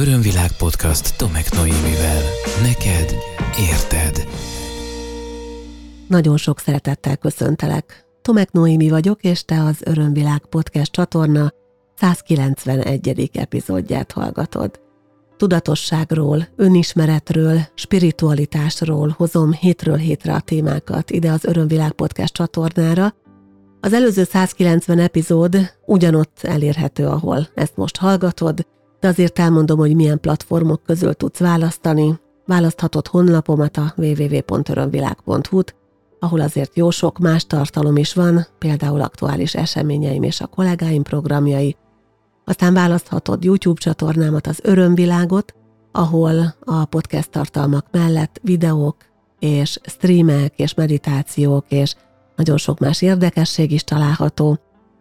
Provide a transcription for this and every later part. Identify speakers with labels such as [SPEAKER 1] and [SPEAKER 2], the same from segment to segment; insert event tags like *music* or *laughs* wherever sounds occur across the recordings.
[SPEAKER 1] Örömvilág podcast Tomek Noémivel. Neked érted.
[SPEAKER 2] Nagyon sok szeretettel köszöntelek. Tomek Noémi vagyok, és te az Örömvilág podcast csatorna 191. epizódját hallgatod. Tudatosságról, önismeretről, spiritualitásról hozom hétről hétre a témákat ide az Örömvilág podcast csatornára. Az előző 190 epizód ugyanott elérhető, ahol ezt most hallgatod, de azért elmondom, hogy milyen platformok közül tudsz választani. Választhatod honlapomat a www.örömvilág.hu-t, ahol azért jó sok más tartalom is van, például aktuális eseményeim és a kollégáim programjai. Aztán választhatod YouTube csatornámat, az Örömvilágot, ahol a podcast tartalmak mellett videók és streamek és meditációk és nagyon sok más érdekesség is található,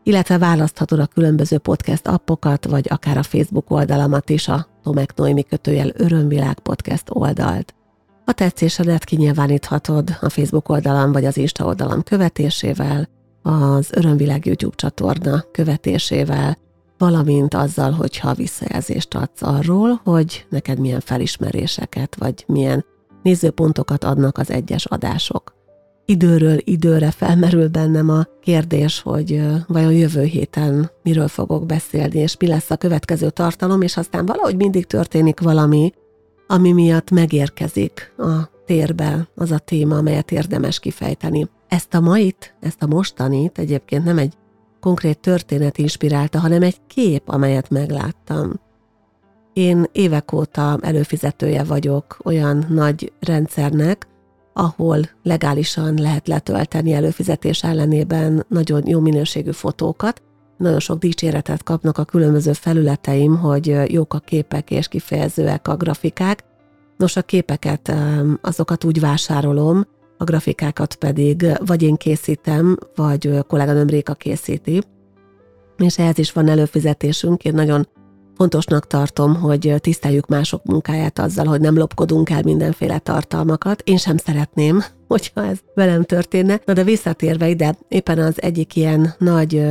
[SPEAKER 2] illetve választhatod a különböző podcast appokat, vagy akár a Facebook oldalamat is, a Tomek Noémi kötőjel Örömvilág podcast oldalt. A tetszésedet kinyilváníthatod a Facebook oldalam vagy az Insta oldalam követésével, az Örömvilág YouTube csatorna követésével, valamint azzal, hogyha visszajelzést adsz arról, hogy neked milyen felismeréseket vagy milyen nézőpontokat adnak az egyes adások időről időre felmerül bennem a kérdés, hogy vajon jövő héten miről fogok beszélni, és mi lesz a következő tartalom, és aztán valahogy mindig történik valami, ami miatt megérkezik a térbe az a téma, amelyet érdemes kifejteni. Ezt a mait, ezt a mostanit egyébként nem egy konkrét történet inspirálta, hanem egy kép, amelyet megláttam. Én évek óta előfizetője vagyok olyan nagy rendszernek, ahol legálisan lehet letölteni előfizetés ellenében nagyon jó minőségű fotókat. Nagyon sok dicséretet kapnak a különböző felületeim, hogy jók a képek és kifejezőek a grafikák. Nos, a képeket azokat úgy vásárolom, a grafikákat pedig vagy én készítem, vagy kolléganőm Réka készíti, és ehhez is van előfizetésünk. Én nagyon Fontosnak tartom, hogy tiszteljük mások munkáját azzal, hogy nem lopkodunk el mindenféle tartalmakat. Én sem szeretném, *laughs* hogyha ez velem történne. Na de visszatérve ide, éppen az egyik ilyen nagy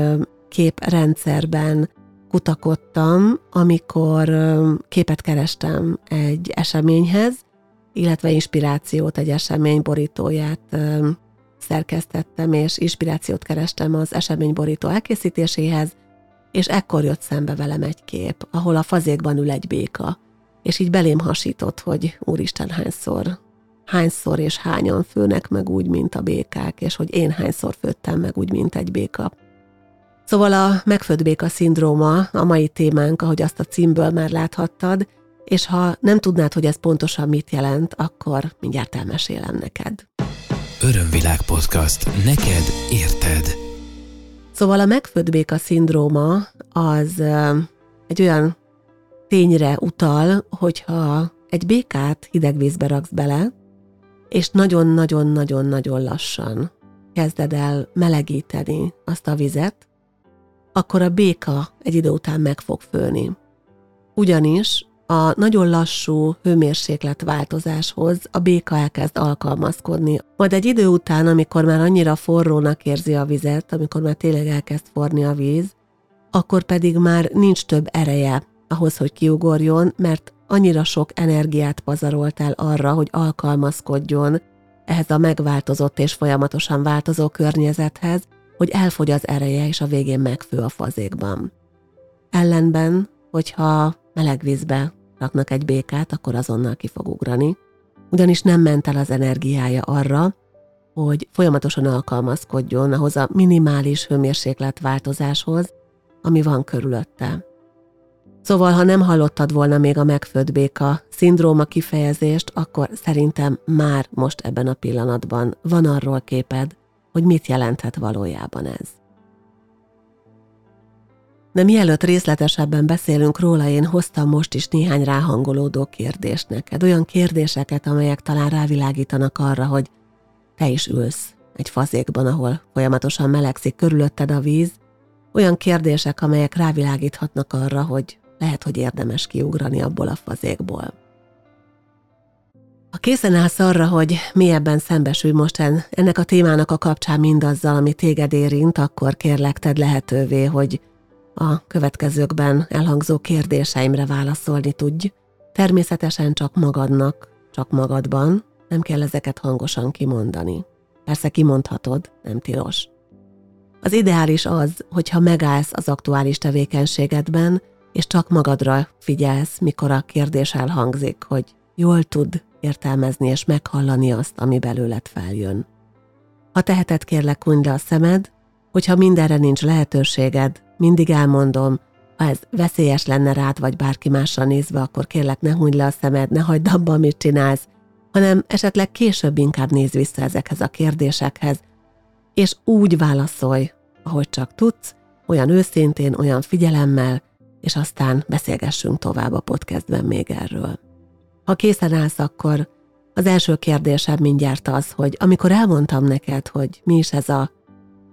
[SPEAKER 2] képrendszerben kutakodtam, amikor képet kerestem egy eseményhez, illetve inspirációt, egy esemény borítóját szerkesztettem, és inspirációt kerestem az esemény borító elkészítéséhez, és ekkor jött szembe velem egy kép, ahol a fazékban ül egy béka, és így belém hasított, hogy úristen hányszor, hányszor és hányan főnek meg úgy, mint a békák, és hogy én hányszor főttem meg úgy, mint egy béka. Szóval a megfőtt béka szindróma a mai témánk, ahogy azt a címből már láthattad, és ha nem tudnád, hogy ez pontosan mit jelent, akkor mindjárt elmesélem neked.
[SPEAKER 1] Örömvilág podcast. Neked érted.
[SPEAKER 2] Szóval a megfőtt béka szindróma az egy olyan tényre utal, hogyha egy békát hideg vízbe raksz bele, és nagyon-nagyon-nagyon-nagyon lassan kezded el melegíteni azt a vizet, akkor a béka egy idő után meg fog főni. Ugyanis a nagyon lassú hőmérséklet változáshoz a béka elkezd alkalmazkodni. Majd egy idő után, amikor már annyira forrónak érzi a vizet, amikor már tényleg elkezd forni a víz, akkor pedig már nincs több ereje ahhoz, hogy kiugorjon, mert annyira sok energiát pazarolt el arra, hogy alkalmazkodjon ehhez a megváltozott és folyamatosan változó környezethez, hogy elfogy az ereje, és a végén megfő a fazékban. Ellenben, hogyha meleg vízbe raknak egy békát, akkor azonnal ki fog ugrani, ugyanis nem ment el az energiája arra, hogy folyamatosan alkalmazkodjon ahhoz a minimális hőmérséklet változáshoz, ami van körülötte. Szóval, ha nem hallottad volna még a megfőtt béka szindróma kifejezést, akkor szerintem már most ebben a pillanatban van arról képed, hogy mit jelenthet valójában ez. De mielőtt részletesebben beszélünk róla, én hoztam most is néhány ráhangolódó kérdést neked. Olyan kérdéseket, amelyek talán rávilágítanak arra, hogy te is ülsz egy fazékban, ahol folyamatosan melegszik körülötted a víz. Olyan kérdések, amelyek rávilágíthatnak arra, hogy lehet, hogy érdemes kiugrani abból a fazékból. Ha készen állsz arra, hogy mélyebben szembesülj most ennek a témának a kapcsán mindazzal, ami téged érint, akkor kérlek, tedd lehetővé, hogy a következőkben elhangzó kérdéseimre válaszolni tudj. Természetesen csak magadnak, csak magadban, nem kell ezeket hangosan kimondani. Persze kimondhatod, nem tilos. Az ideális az, hogyha megállsz az aktuális tevékenységedben, és csak magadra figyelsz, mikor a kérdés elhangzik, hogy jól tud értelmezni és meghallani azt, ami belőled feljön. Ha teheted, kérlek, hunyd le a szemed, hogyha mindenre nincs lehetőséged, mindig elmondom, ha ez veszélyes lenne rád vagy bárki másra nézve, akkor kérlek ne hunyd le a szemed, ne hagyd abba, amit csinálsz, hanem esetleg később inkább néz vissza ezekhez a kérdésekhez, és úgy válaszolj, ahogy csak tudsz, olyan őszintén, olyan figyelemmel, és aztán beszélgessünk tovább a podcastben még erről. Ha készen állsz, akkor az első kérdésem mindjárt az, hogy amikor elmondtam neked, hogy mi is ez a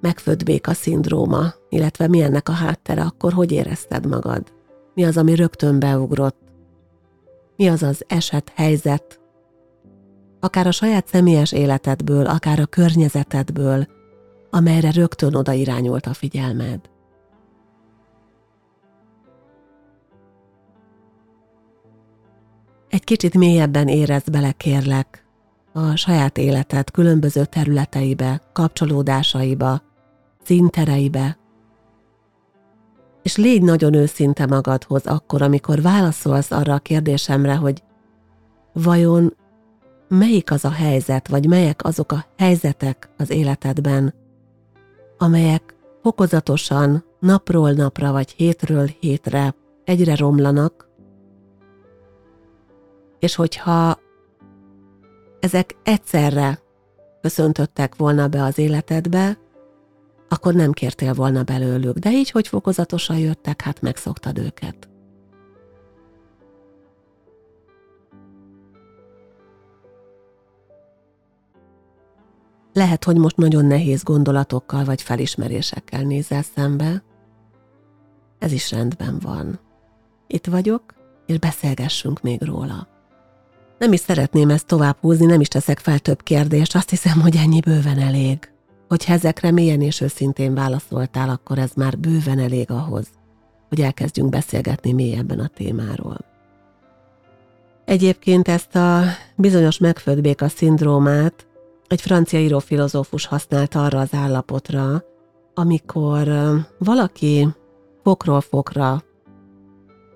[SPEAKER 2] megfőtt béka szindróma, illetve mi ennek a háttere, akkor hogy érezted magad? Mi az, ami rögtön beugrott? Mi az az eset, helyzet, akár a saját személyes életedből, akár a környezetedből, amelyre rögtön oda irányult a figyelmed. Egy kicsit mélyebben érezd bele, kérlek, a saját életed különböző területeibe, kapcsolódásaiba, színtereibe, és légy nagyon őszinte magadhoz akkor, amikor válaszolsz arra a kérdésemre, hogy vajon melyik az a helyzet, vagy melyek azok a helyzetek az életedben, amelyek fokozatosan napról napra, vagy hétről hétre egyre romlanak, és hogyha ezek egyszerre köszöntöttek volna be az életedbe, akkor nem kértél volna belőlük, de így, hogy fokozatosan jöttek, hát megszoktad őket. Lehet, hogy most nagyon nehéz gondolatokkal vagy felismerésekkel nézel szembe. Ez is rendben van. Itt vagyok, és beszélgessünk még róla. Nem is szeretném ezt tovább húzni, nem is teszek fel több kérdést, azt hiszem, hogy ennyi bőven elég. Hogyha ezekre mélyen és őszintén válaszoltál, akkor ez már bőven elég ahhoz, hogy elkezdjünk beszélgetni mélyebben a témáról. Egyébként ezt a bizonyos megföldbéka szindrómát egy francia írófilozófus használta arra az állapotra, amikor valaki fokról fokra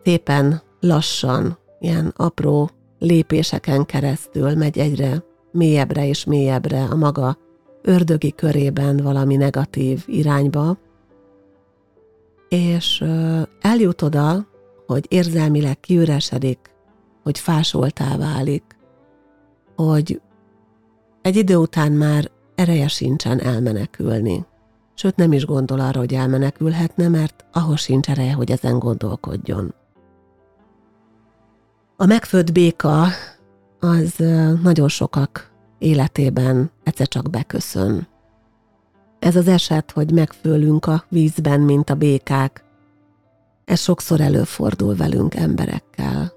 [SPEAKER 2] szépen lassan, ilyen apró lépéseken keresztül megy egyre mélyebbre és mélyebbre a maga ördögi körében valami negatív irányba, és eljut oda, hogy érzelmileg kiüresedik, hogy fásoltá válik, hogy egy idő után már ereje sincsen elmenekülni. Sőt, nem is gondol arra, hogy elmenekülhetne, mert ahhoz sincs ereje, hogy ezen gondolkodjon. A megfőtt béka az nagyon sokak életében egyszer csak beköszön. Ez az eset, hogy megfőlünk a vízben, mint a békák, ez sokszor előfordul velünk emberekkel.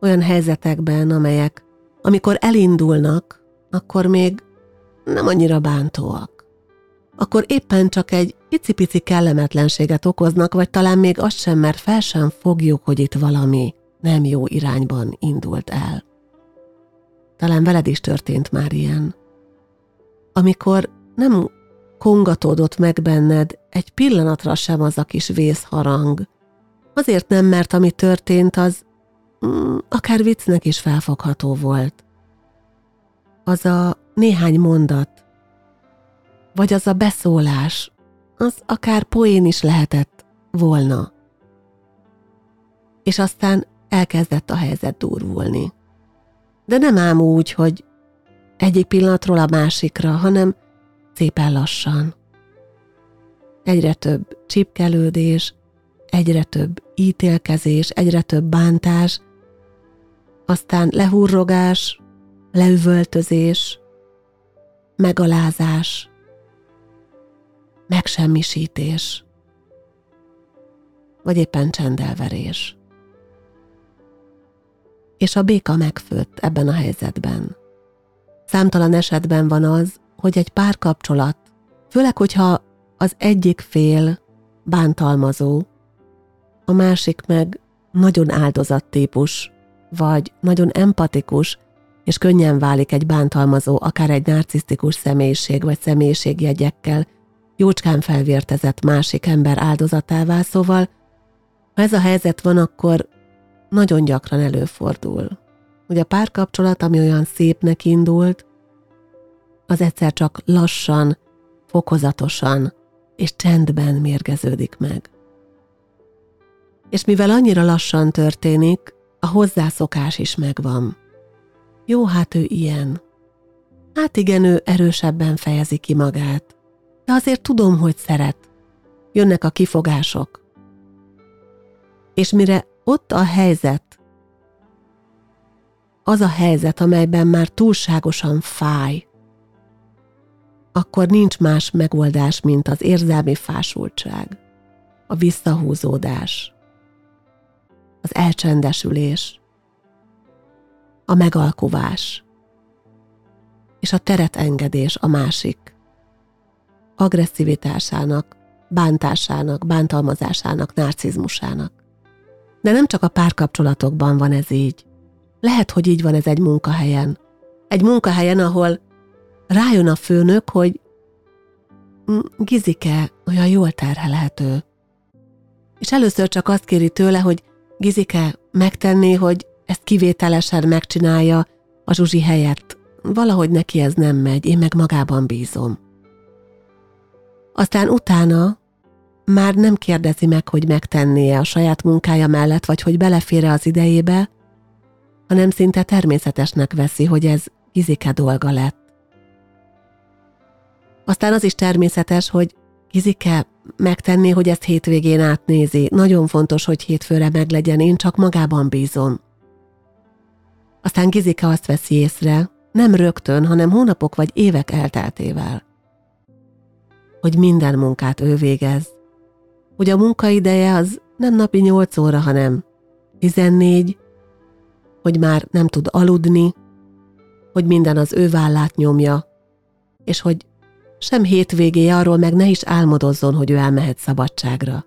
[SPEAKER 2] Olyan helyzetekben, amelyek, amikor elindulnak, akkor még nem annyira bántóak. Akkor éppen csak egy icipici kellemetlenséget okoznak, vagy talán még azt sem, mert fel sem fogjuk, hogy itt valami nem jó irányban indult el. Talán veled is történt már ilyen. Amikor nem kongatódott meg benned egy pillanatra sem az a kis vészharang. Azért nem, mert ami történt, az mm, akár viccnek is felfogható volt az a néhány mondat, vagy az a beszólás, az akár poén is lehetett volna. És aztán elkezdett a helyzet durvulni. De nem ám úgy, hogy egyik pillanatról a másikra, hanem szépen lassan. Egyre több csipkelődés, egyre több ítélkezés, egyre több bántás, aztán lehurrogás, leüvöltözés, megalázás, megsemmisítés, vagy éppen csendelverés. És a béka megfőtt ebben a helyzetben. Számtalan esetben van az, hogy egy párkapcsolat, főleg, hogyha az egyik fél bántalmazó, a másik meg nagyon áldozattípus, vagy nagyon empatikus, és könnyen válik egy bántalmazó, akár egy narcisztikus személyiség vagy személyiségjegyekkel, jócskán felvértezett másik ember áldozatává, szóval ha ez a helyzet van, akkor nagyon gyakran előfordul, hogy a párkapcsolat, ami olyan szépnek indult, az egyszer csak lassan, fokozatosan és csendben mérgeződik meg. És mivel annyira lassan történik, a hozzászokás is megvan. Jó, hát ő ilyen. Hát igen, ő erősebben fejezi ki magát. De azért tudom, hogy szeret. Jönnek a kifogások. És mire ott a helyzet, az a helyzet, amelyben már túlságosan fáj, akkor nincs más megoldás, mint az érzelmi fásultság, a visszahúzódás, az elcsendesülés, a megalkuvás és a teret engedés a másik agresszivitásának, bántásának, bántalmazásának, narcizmusának. De nem csak a párkapcsolatokban van ez így. Lehet, hogy így van ez egy munkahelyen. Egy munkahelyen, ahol rájön a főnök, hogy mm, Gizike olyan jól terhelhető. És először csak azt kéri tőle, hogy Gizike megtenné, hogy ezt kivételesen megcsinálja a Zsuzsi helyett. Valahogy neki ez nem megy, én meg magában bízom. Aztán utána már nem kérdezi meg, hogy megtennie a saját munkája mellett, vagy hogy belefére az idejébe, hanem szinte természetesnek veszi, hogy ez Gizike dolga lett. Aztán az is természetes, hogy Gizike megtenné, hogy ezt hétvégén átnézi. Nagyon fontos, hogy hétfőre meglegyen, én csak magában bízom. Aztán Gizike azt veszi észre, nem rögtön, hanem hónapok vagy évek elteltével, hogy minden munkát ő végez, hogy a munkaideje az nem napi 8 óra, hanem 14, hogy már nem tud aludni, hogy minden az ő vállát nyomja, és hogy sem hétvégéje arról meg ne is álmodozzon, hogy ő elmehet szabadságra.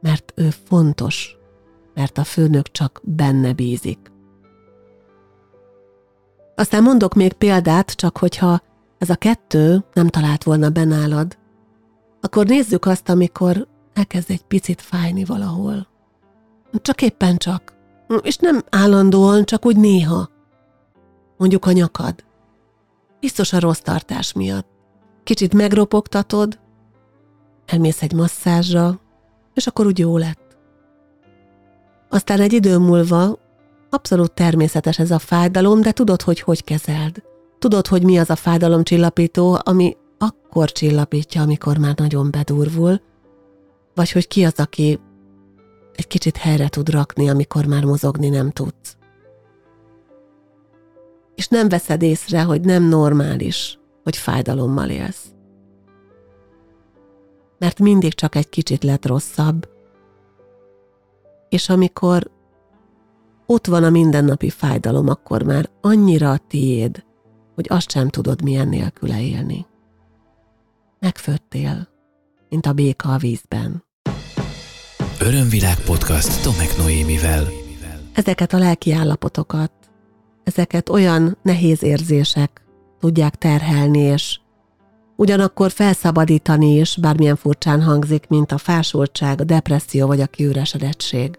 [SPEAKER 2] Mert ő fontos, mert a főnök csak benne bízik. Aztán mondok még példát, csak hogyha ez a kettő nem talált volna benálad, akkor nézzük azt, amikor elkezd egy picit fájni valahol. Csak éppen csak. És nem állandóan, csak úgy néha. Mondjuk a nyakad. Biztos a rossz tartás miatt. Kicsit megropogtatod, elmész egy masszázsra, és akkor úgy jó lett. Aztán egy idő múlva abszolút természetes ez a fájdalom, de tudod, hogy hogy kezeld. Tudod, hogy mi az a fájdalomcsillapító, ami akkor csillapítja, amikor már nagyon bedurvul, vagy hogy ki az, aki egy kicsit helyre tud rakni, amikor már mozogni nem tudsz. És nem veszed észre, hogy nem normális, hogy fájdalommal élsz. Mert mindig csak egy kicsit lett rosszabb, és amikor ott van a mindennapi fájdalom, akkor már annyira a tiéd, hogy azt sem tudod milyen nélküle élni. Megfőttél, mint a béka a vízben.
[SPEAKER 1] Örömvilág podcast Tomek Noémivel.
[SPEAKER 2] Ezeket a lelki állapotokat, ezeket olyan nehéz érzések tudják terhelni, és ugyanakkor felszabadítani is, bármilyen furcsán hangzik, mint a fásultság, a depresszió vagy a kiüresedettség.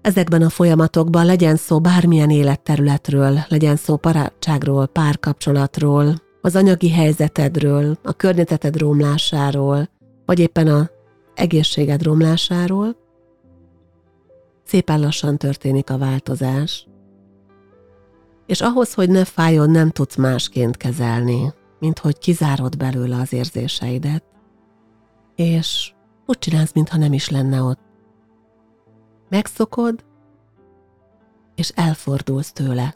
[SPEAKER 2] Ezekben a folyamatokban legyen szó bármilyen életterületről, legyen szó barátságról, párkapcsolatról, az anyagi helyzetedről, a környezeted romlásáról, vagy éppen a egészséged romlásáról, szépen lassan történik a változás. És ahhoz, hogy ne fájjon, nem tudsz másként kezelni, mint hogy kizárod belőle az érzéseidet, és úgy csinálsz, mintha nem is lenne ott. Megszokod, és elfordulsz tőle.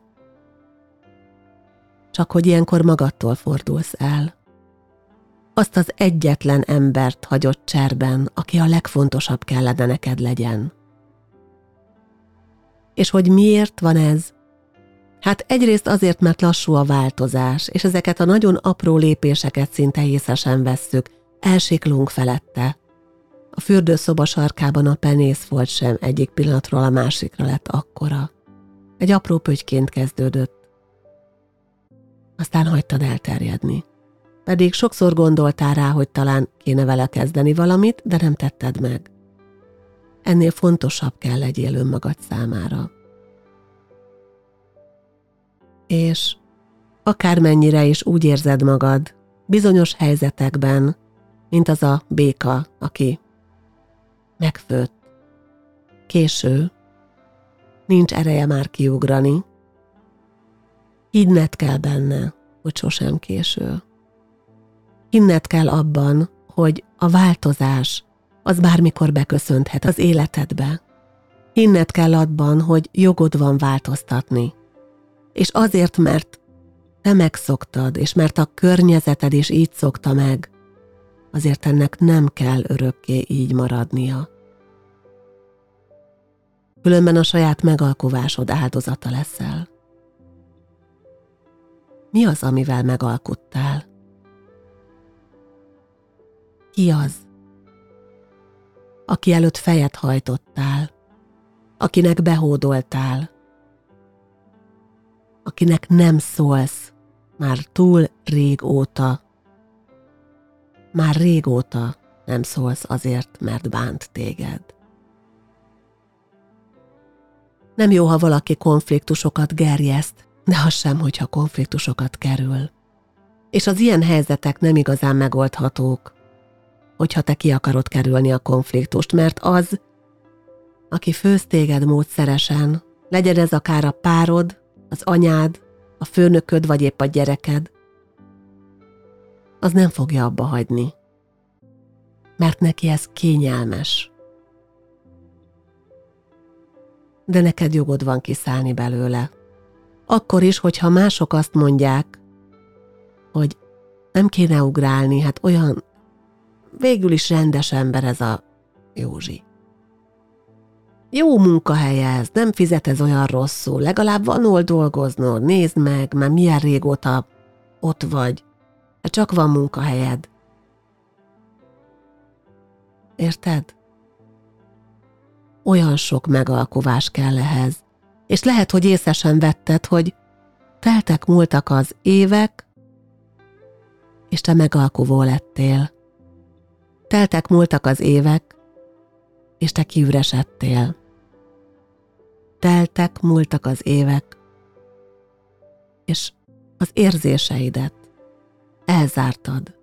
[SPEAKER 2] Csak hogy ilyenkor magadtól fordulsz el. Azt az egyetlen embert hagyott cserben, aki a legfontosabb kellene neked legyen. És hogy miért van ez? Hát egyrészt azért, mert lassú a változás, és ezeket a nagyon apró lépéseket szinte észre sem vesszük, elsiklunk felette. A fürdőszoba sarkában a penész volt sem egyik pillanatról a másikra lett akkora. Egy apró pötyként kezdődött. Aztán hagytad elterjedni. Pedig sokszor gondoltál rá, hogy talán kéne vele kezdeni valamit, de nem tetted meg. Ennél fontosabb kell legyél önmagad számára. És akármennyire is úgy érzed magad, bizonyos helyzetekben, mint az a béka, aki megfőtt. Késő, nincs ereje már kiugrani. Hinned kell benne, hogy sosem késő. Hinned kell abban, hogy a változás az bármikor beköszönthet az életedbe. Hinned kell abban, hogy jogod van változtatni. És azért, mert te megszoktad, és mert a környezeted is így szokta meg, azért ennek nem kell örökké így maradnia. Különben a saját megalkovásod áldozata leszel. Mi az, amivel megalkottál? Ki az, aki előtt fejet hajtottál, akinek behódoltál, akinek nem szólsz már túl régóta, már régóta nem szólsz azért, mert bánt téged. Nem jó, ha valaki konfliktusokat gerjeszt, de az sem, hogyha konfliktusokat kerül. És az ilyen helyzetek nem igazán megoldhatók, hogyha te ki akarod kerülni a konfliktust, mert az, aki főz téged módszeresen, legyen ez akár a párod, az anyád, a főnököd vagy épp a gyereked, az nem fogja abba hagyni, mert neki ez kényelmes. De neked jogod van kiszállni belőle. Akkor is, hogyha mások azt mondják, hogy nem kéne ugrálni, hát olyan végül is rendes ember ez a Józsi. Jó munkahelye ez, nem fizet ez olyan rosszul, legalább van hol dolgoznod, nézd meg, már milyen régóta ott vagy, hát csak van munkahelyed. Érted? Olyan sok megalkovás kell ehhez, és lehet, hogy észesen vetted, hogy teltek múltak az évek, és te megalkovó lettél. Teltek múltak az évek, és te kiüresedtél. Teltek, múltak az évek, és az érzéseidet elzártad.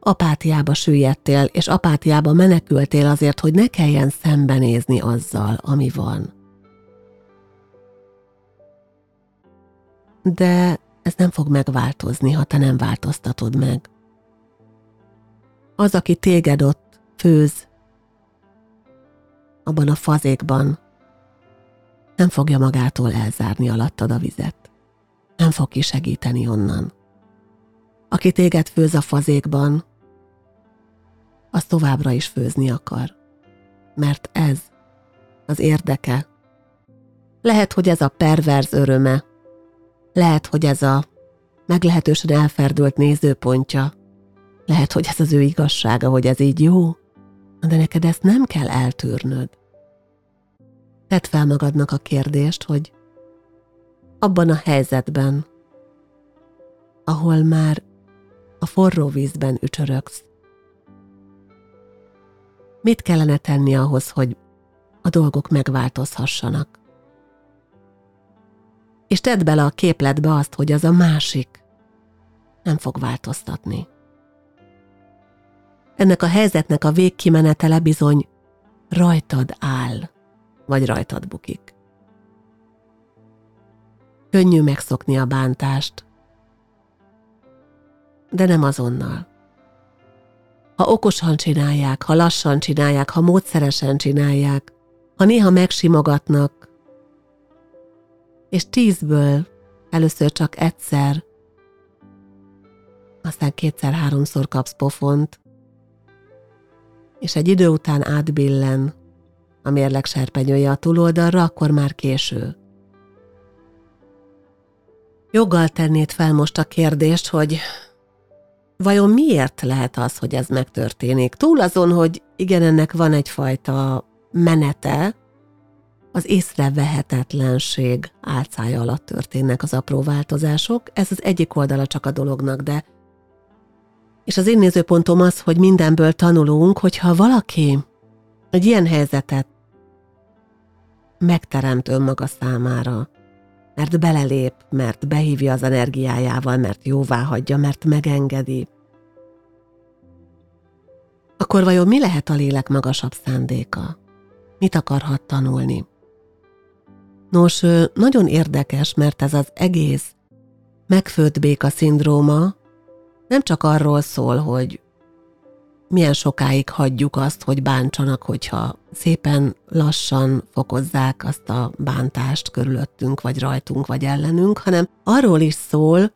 [SPEAKER 2] Apátiába süllyedtél, és apátiába menekültél azért, hogy ne kelljen szembenézni azzal, ami van. De ez nem fog megváltozni, ha te nem változtatod meg. Az, aki téged ott főz, abban a fazékban, nem fogja magától elzárni alattad a vizet. Nem fog kisegíteni onnan. Aki téged főz a fazékban, az továbbra is főzni akar. Mert ez az érdeke. Lehet, hogy ez a perverz öröme. Lehet, hogy ez a meglehetősen elferdült nézőpontja. Lehet, hogy ez az ő igazsága, hogy ez így jó, de neked ezt nem kell eltűrnöd. Tedd fel magadnak a kérdést, hogy abban a helyzetben, ahol már a forró vízben ücsörögsz, mit kellene tenni ahhoz, hogy a dolgok megváltozhassanak? És tedd bele a képletbe azt, hogy az a másik nem fog változtatni. Ennek a helyzetnek a végkimenetele bizony rajtad áll vagy rajtad bukik. Könnyű megszokni a bántást, de nem azonnal. Ha okosan csinálják, ha lassan csinálják, ha módszeresen csinálják, ha néha megsimogatnak, és tízből először csak egyszer, aztán kétszer-háromszor kapsz pofont, és egy idő után átbillen, a mérleg serpenyője a túloldalra, akkor már késő. Joggal tennéd fel most a kérdést, hogy vajon miért lehet az, hogy ez megtörténik? Túl azon, hogy igen, ennek van egyfajta menete, az észrevehetetlenség álcája alatt történnek az apró változások. Ez az egyik oldala csak a dolognak, de és az én nézőpontom az, hogy mindenből tanulunk, hogyha valaki egy ilyen helyzetet megteremt önmaga számára, mert belelép, mert behívja az energiájával, mert jóvá hagyja, mert megengedi, akkor vajon mi lehet a lélek magasabb szándéka? Mit akarhat tanulni? Nos, nagyon érdekes, mert ez az egész megfőtt béka szindróma nem csak arról szól, hogy milyen sokáig hagyjuk azt, hogy bántsanak, hogyha szépen lassan fokozzák azt a bántást körülöttünk, vagy rajtunk, vagy ellenünk, hanem arról is szól,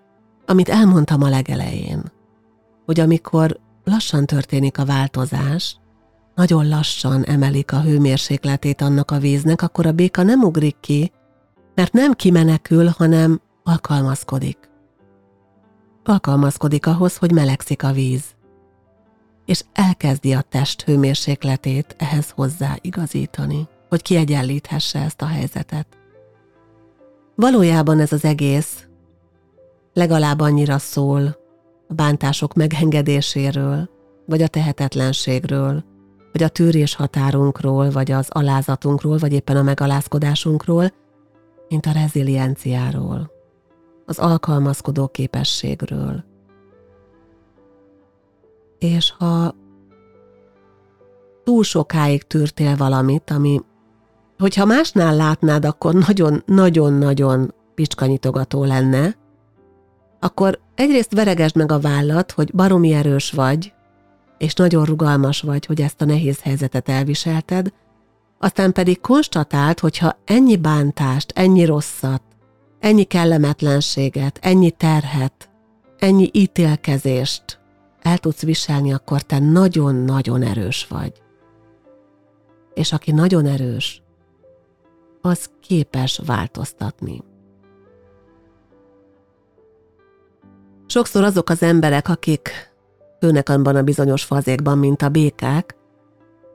[SPEAKER 2] amit elmondtam a legelején, hogy amikor lassan történik a változás, nagyon lassan emelik a hőmérsékletét annak a víznek, akkor a béka nem ugrik ki, mert nem kimenekül, hanem alkalmazkodik. Alkalmazkodik ahhoz, hogy melegszik a víz, és elkezdi a test hőmérsékletét ehhez hozzá igazítani, hogy kiegyenlíthesse ezt a helyzetet. Valójában ez az egész legalább annyira szól a bántások megengedéséről, vagy a tehetetlenségről, vagy a tűrés határunkról, vagy az alázatunkról, vagy éppen a megalázkodásunkról, mint a rezilienciáról, az alkalmazkodó képességről. És ha túl sokáig tűrtél valamit, ami, hogyha másnál látnád, akkor nagyon-nagyon-nagyon picskanyitogató lenne, akkor egyrészt veregesd meg a vállat, hogy baromi erős vagy, és nagyon rugalmas vagy, hogy ezt a nehéz helyzetet elviselted, aztán pedig konstatált, hogyha ennyi bántást, ennyi rosszat, ennyi kellemetlenséget, ennyi terhet, ennyi ítélkezést el tudsz viselni, akkor te nagyon-nagyon erős vagy. És aki nagyon erős, az képes változtatni. Sokszor azok az emberek, akik főnek abban a bizonyos fazékban, mint a békák,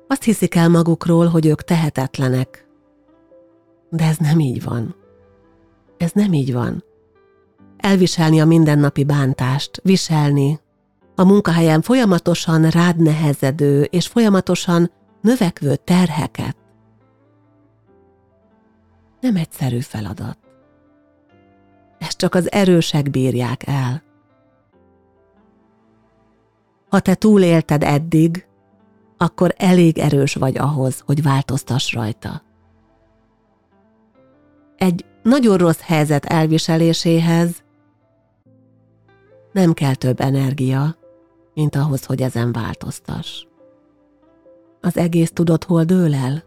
[SPEAKER 2] azt hiszik el magukról, hogy ők tehetetlenek. De ez nem így van. Ez nem így van. Elviselni a mindennapi bántást, viselni, a munkahelyen folyamatosan rád nehezedő és folyamatosan növekvő terheket. Nem egyszerű feladat. Ezt csak az erősek bírják el. Ha te túlélted eddig, akkor elég erős vagy ahhoz, hogy változtass rajta. Egy nagyon rossz helyzet elviseléséhez nem kell több energia, mint ahhoz, hogy ezen változtass. Az egész tudod, hol dől el?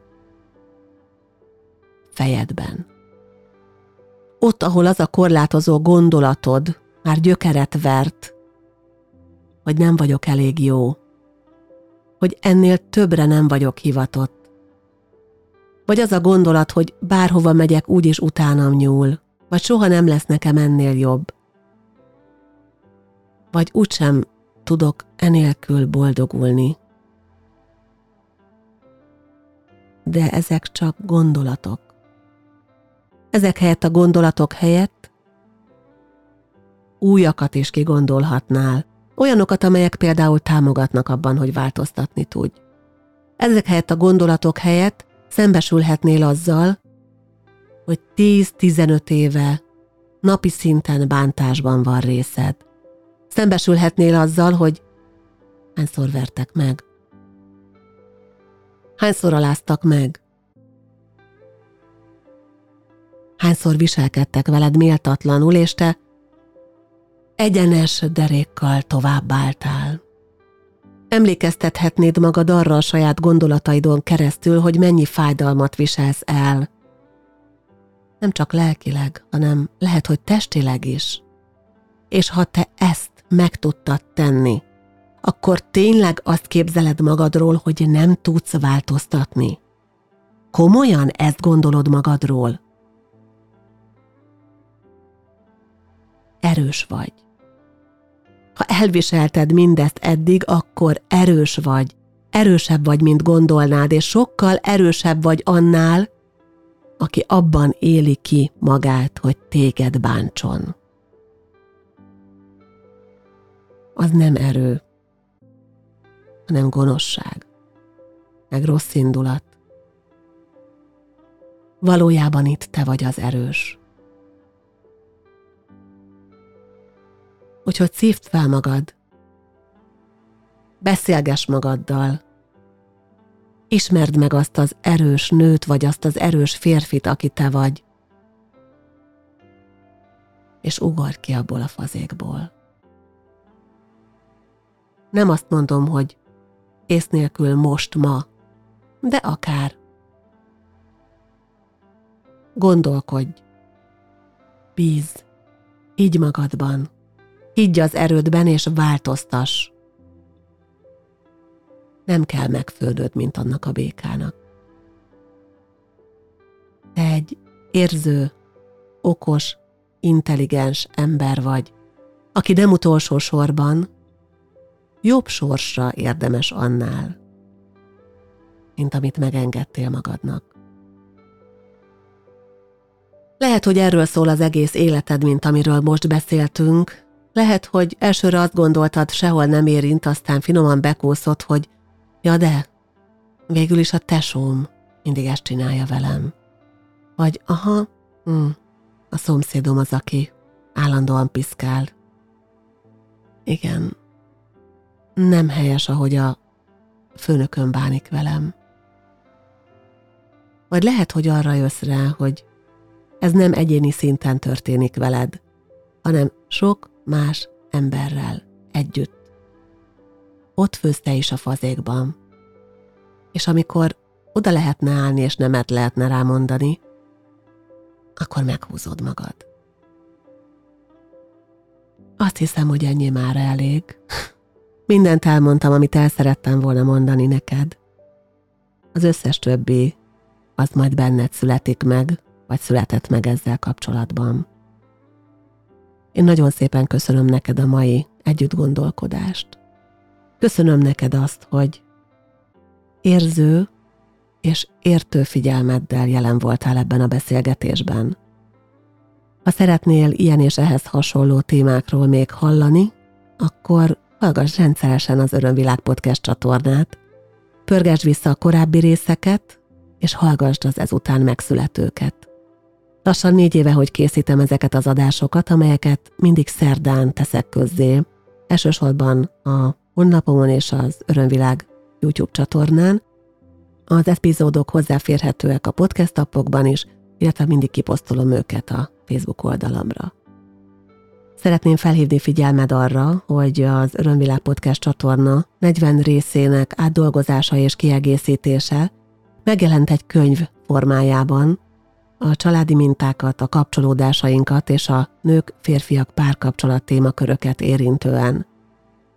[SPEAKER 2] Fejedben. Ott, ahol az a korlátozó gondolatod már gyökeret vert, hogy nem vagyok elég jó, hogy ennél többre nem vagyok hivatott. Vagy az a gondolat, hogy bárhova megyek, úgyis utánam nyúl, vagy soha nem lesz nekem ennél jobb. Vagy úgysem tudok enélkül boldogulni. De ezek csak gondolatok. Ezek helyett a gondolatok helyett újakat is kigondolhatnál, Olyanokat, amelyek például támogatnak abban, hogy változtatni tudj. Ezek helyett a gondolatok helyett szembesülhetnél azzal, hogy 10-15 éve napi szinten bántásban van részed. Szembesülhetnél azzal, hogy hányszor vertek meg, hányszor aláztak meg, hányszor viselkedtek veled méltatlanul, és te egyenes derékkal továbbáltál. Emlékeztethetnéd magad arra a saját gondolataidon keresztül, hogy mennyi fájdalmat viselsz el. Nem csak lelkileg, hanem lehet, hogy testileg is. És ha te ezt meg tudtad tenni, akkor tényleg azt képzeled magadról, hogy nem tudsz változtatni. Komolyan ezt gondolod magadról? Erős vagy Ha elviselted mindezt eddig, akkor erős vagy, erősebb vagy, mint gondolnád, és sokkal erősebb vagy annál, aki abban éli ki magát, hogy téged bántson. Az nem erő, hanem gonoszság, meg rossz indulat. Valójában itt te vagy az erős. Úgyhogy szívd fel magad, beszélgess magaddal, ismerd meg azt az erős nőt, vagy azt az erős férfit, aki te vagy, és ugorj ki abból a fazékból. Nem azt mondom, hogy ész nélkül most, ma, de akár. Gondolkodj, bíz, higgy magadban, higgy az erődben és változtass. Nem kell megfődöd, mint annak a békának. Te egy érző, okos, intelligens ember vagy, aki nem utolsó sorban jobb sorsra érdemes annál, mint amit megengedtél magadnak. Lehet, hogy erről szól az egész életed, mint amiről most beszéltünk. Lehet, hogy elsőre azt gondoltad, sehol nem érint, aztán finoman bekúszott, hogy ja de, végül is a tesóm mindig ezt csinálja velem. Vagy aha, hm, a szomszédom az, aki állandóan piszkál. Igen, nem helyes, ahogy a főnökön bánik velem. Vagy lehet, hogy arra jössz rá, hogy ez nem egyéni szinten történik veled, hanem sok más emberrel együtt. Ott főz te is a fazékban. És amikor oda lehetne állni, és nemet lehetne rámondani, akkor meghúzod magad. Azt hiszem, hogy ennyi már elég. *laughs* Mindent elmondtam, amit el szerettem volna mondani neked. Az összes többi, az majd benned születik meg, vagy született meg ezzel kapcsolatban. Én nagyon szépen köszönöm neked a mai együtt gondolkodást. Köszönöm neked azt, hogy érző és értő figyelmeddel jelen voltál ebben a beszélgetésben. Ha szeretnél ilyen és ehhez hasonló témákról még hallani, akkor hallgass rendszeresen az Örömvilág Podcast csatornát, pörgesd vissza a korábbi részeket, és hallgassd az ezután megszületőket. Lassan négy éve, hogy készítem ezeket az adásokat, amelyeket mindig szerdán teszek közzé, elsősorban a honlapomon és az Örömvilág YouTube csatornán. Az epizódok hozzáférhetőek a podcast appokban is, illetve mindig kiposztolom őket a Facebook oldalamra. Szeretném felhívni figyelmed arra, hogy az Örömvilág Podcast csatorna 40 részének átdolgozása és kiegészítése megjelent egy könyv formájában, a családi mintákat, a kapcsolódásainkat és a nők-férfiak párkapcsolat témaköröket érintően.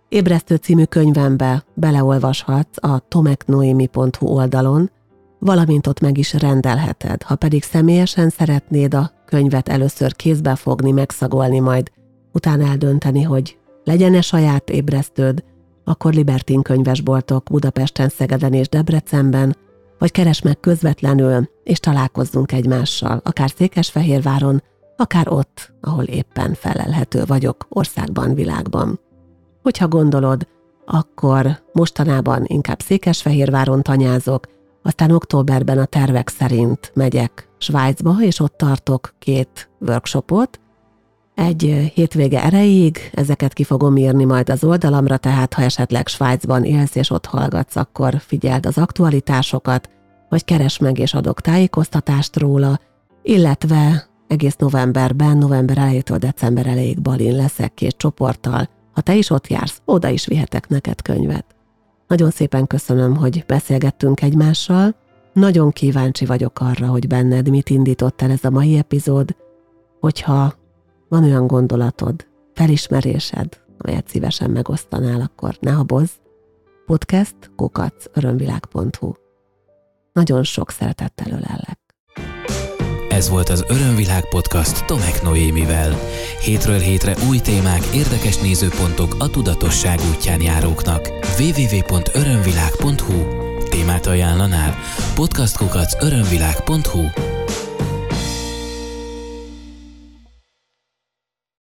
[SPEAKER 2] Ébresztő című könyvembe beleolvashatsz a tomeknoemi.hu oldalon, valamint ott meg is rendelheted. Ha pedig személyesen szeretnéd a könyvet először kézbe fogni, megszagolni, majd utána eldönteni, hogy legyen-e saját ébresztőd, akkor Libertin könyvesboltok Budapesten, Szegeden és Debrecenben, vagy keres meg közvetlenül, és találkozzunk egymással, akár Székesfehérváron, akár ott, ahol éppen felelhető vagyok országban, világban. Hogyha gondolod, akkor mostanában inkább Székesfehérváron tanyázok, aztán októberben a tervek szerint megyek Svájcba, és ott tartok két workshopot, egy hétvége erejéig, ezeket ki fogom írni majd az oldalamra, tehát ha esetleg Svájcban élsz és ott hallgatsz, akkor figyeld az aktualitásokat, vagy keres meg és adok tájékoztatást róla, illetve egész novemberben, november elejétől december elejéig Balin leszek két csoporttal. Ha te is ott jársz, oda is vihetek neked könyvet. Nagyon szépen köszönöm, hogy beszélgettünk egymással. Nagyon kíváncsi vagyok arra, hogy benned mit indított el ez a mai epizód, hogyha van olyan gondolatod, felismerésed, amelyet szívesen megosztanál, akkor ne habozz. Podcast kukac örömvilág.hu Nagyon sok szeretettel ölellek.
[SPEAKER 1] Ez volt az Örömvilág podcast Tomek Noémivel. Hétről hétre új témák, érdekes nézőpontok a tudatosság útján járóknak. www.örömvilág.hu Témát ajánlanál? podcastkukac örömvilág.hu